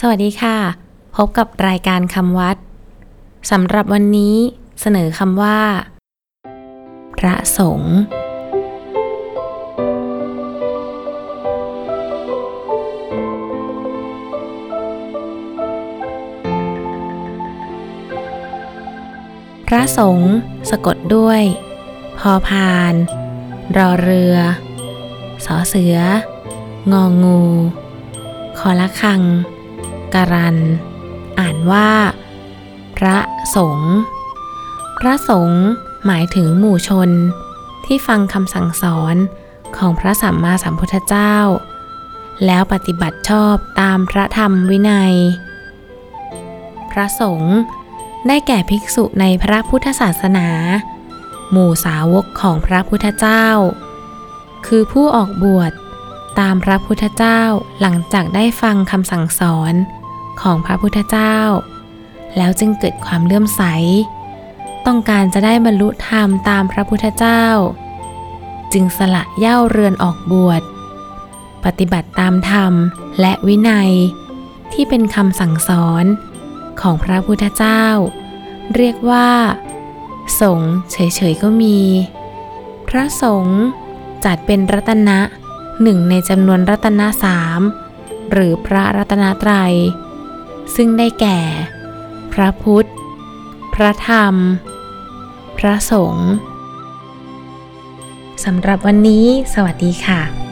สวัสดีค่ะ พบกับรายการคำวัดสำหรับวันนี้เสนอคำว่า พระสงฆ์พระสงฆ์สะกดด้วย พอพาน รอเรือ สอเสือ งองู คอละคัง การัน อ่านว่า พระสงฆ์พระสงฆ์หมายถึงหมู่ชน ที่ฟังคำสั่งสอนของพระสัมมาสัมพุทธเจ้า แล้วปฏิบัติชอบตามพระธรรมวินัย พระสงฆ์ได้แก่ภิกษุในพระพุทธศาสนา หมู่สาวกของพระพุทธเจ้า คือผู้ออกบวชตามพระพุทธเจ้าหลังจากได้ฟังคำสั่งสอน ของพระพุทธเจ้า แล้วจึงเกิดความเลื่อมใส ต้องการจะได้บรรลุธรรมตามพระพุทธเจ้า จึงสละเย่าเรือนออกบวช ปฏิบัติตามธรรมและวินัย ที่เป็นคำสั่งสอนของพระพุทธเจ้า เรียกว่าสงฆ์เฉยๆก็มี พระสงฆ์จัดเป็นรัตนะหนึ่งในจำนวนรัตนะสามหรือพระรัตนตรัย ซึ่งได้แก่ พระพุทธ พระธรรม พระสงฆ์สำหรับวันนี้ สวัสดีค่ะ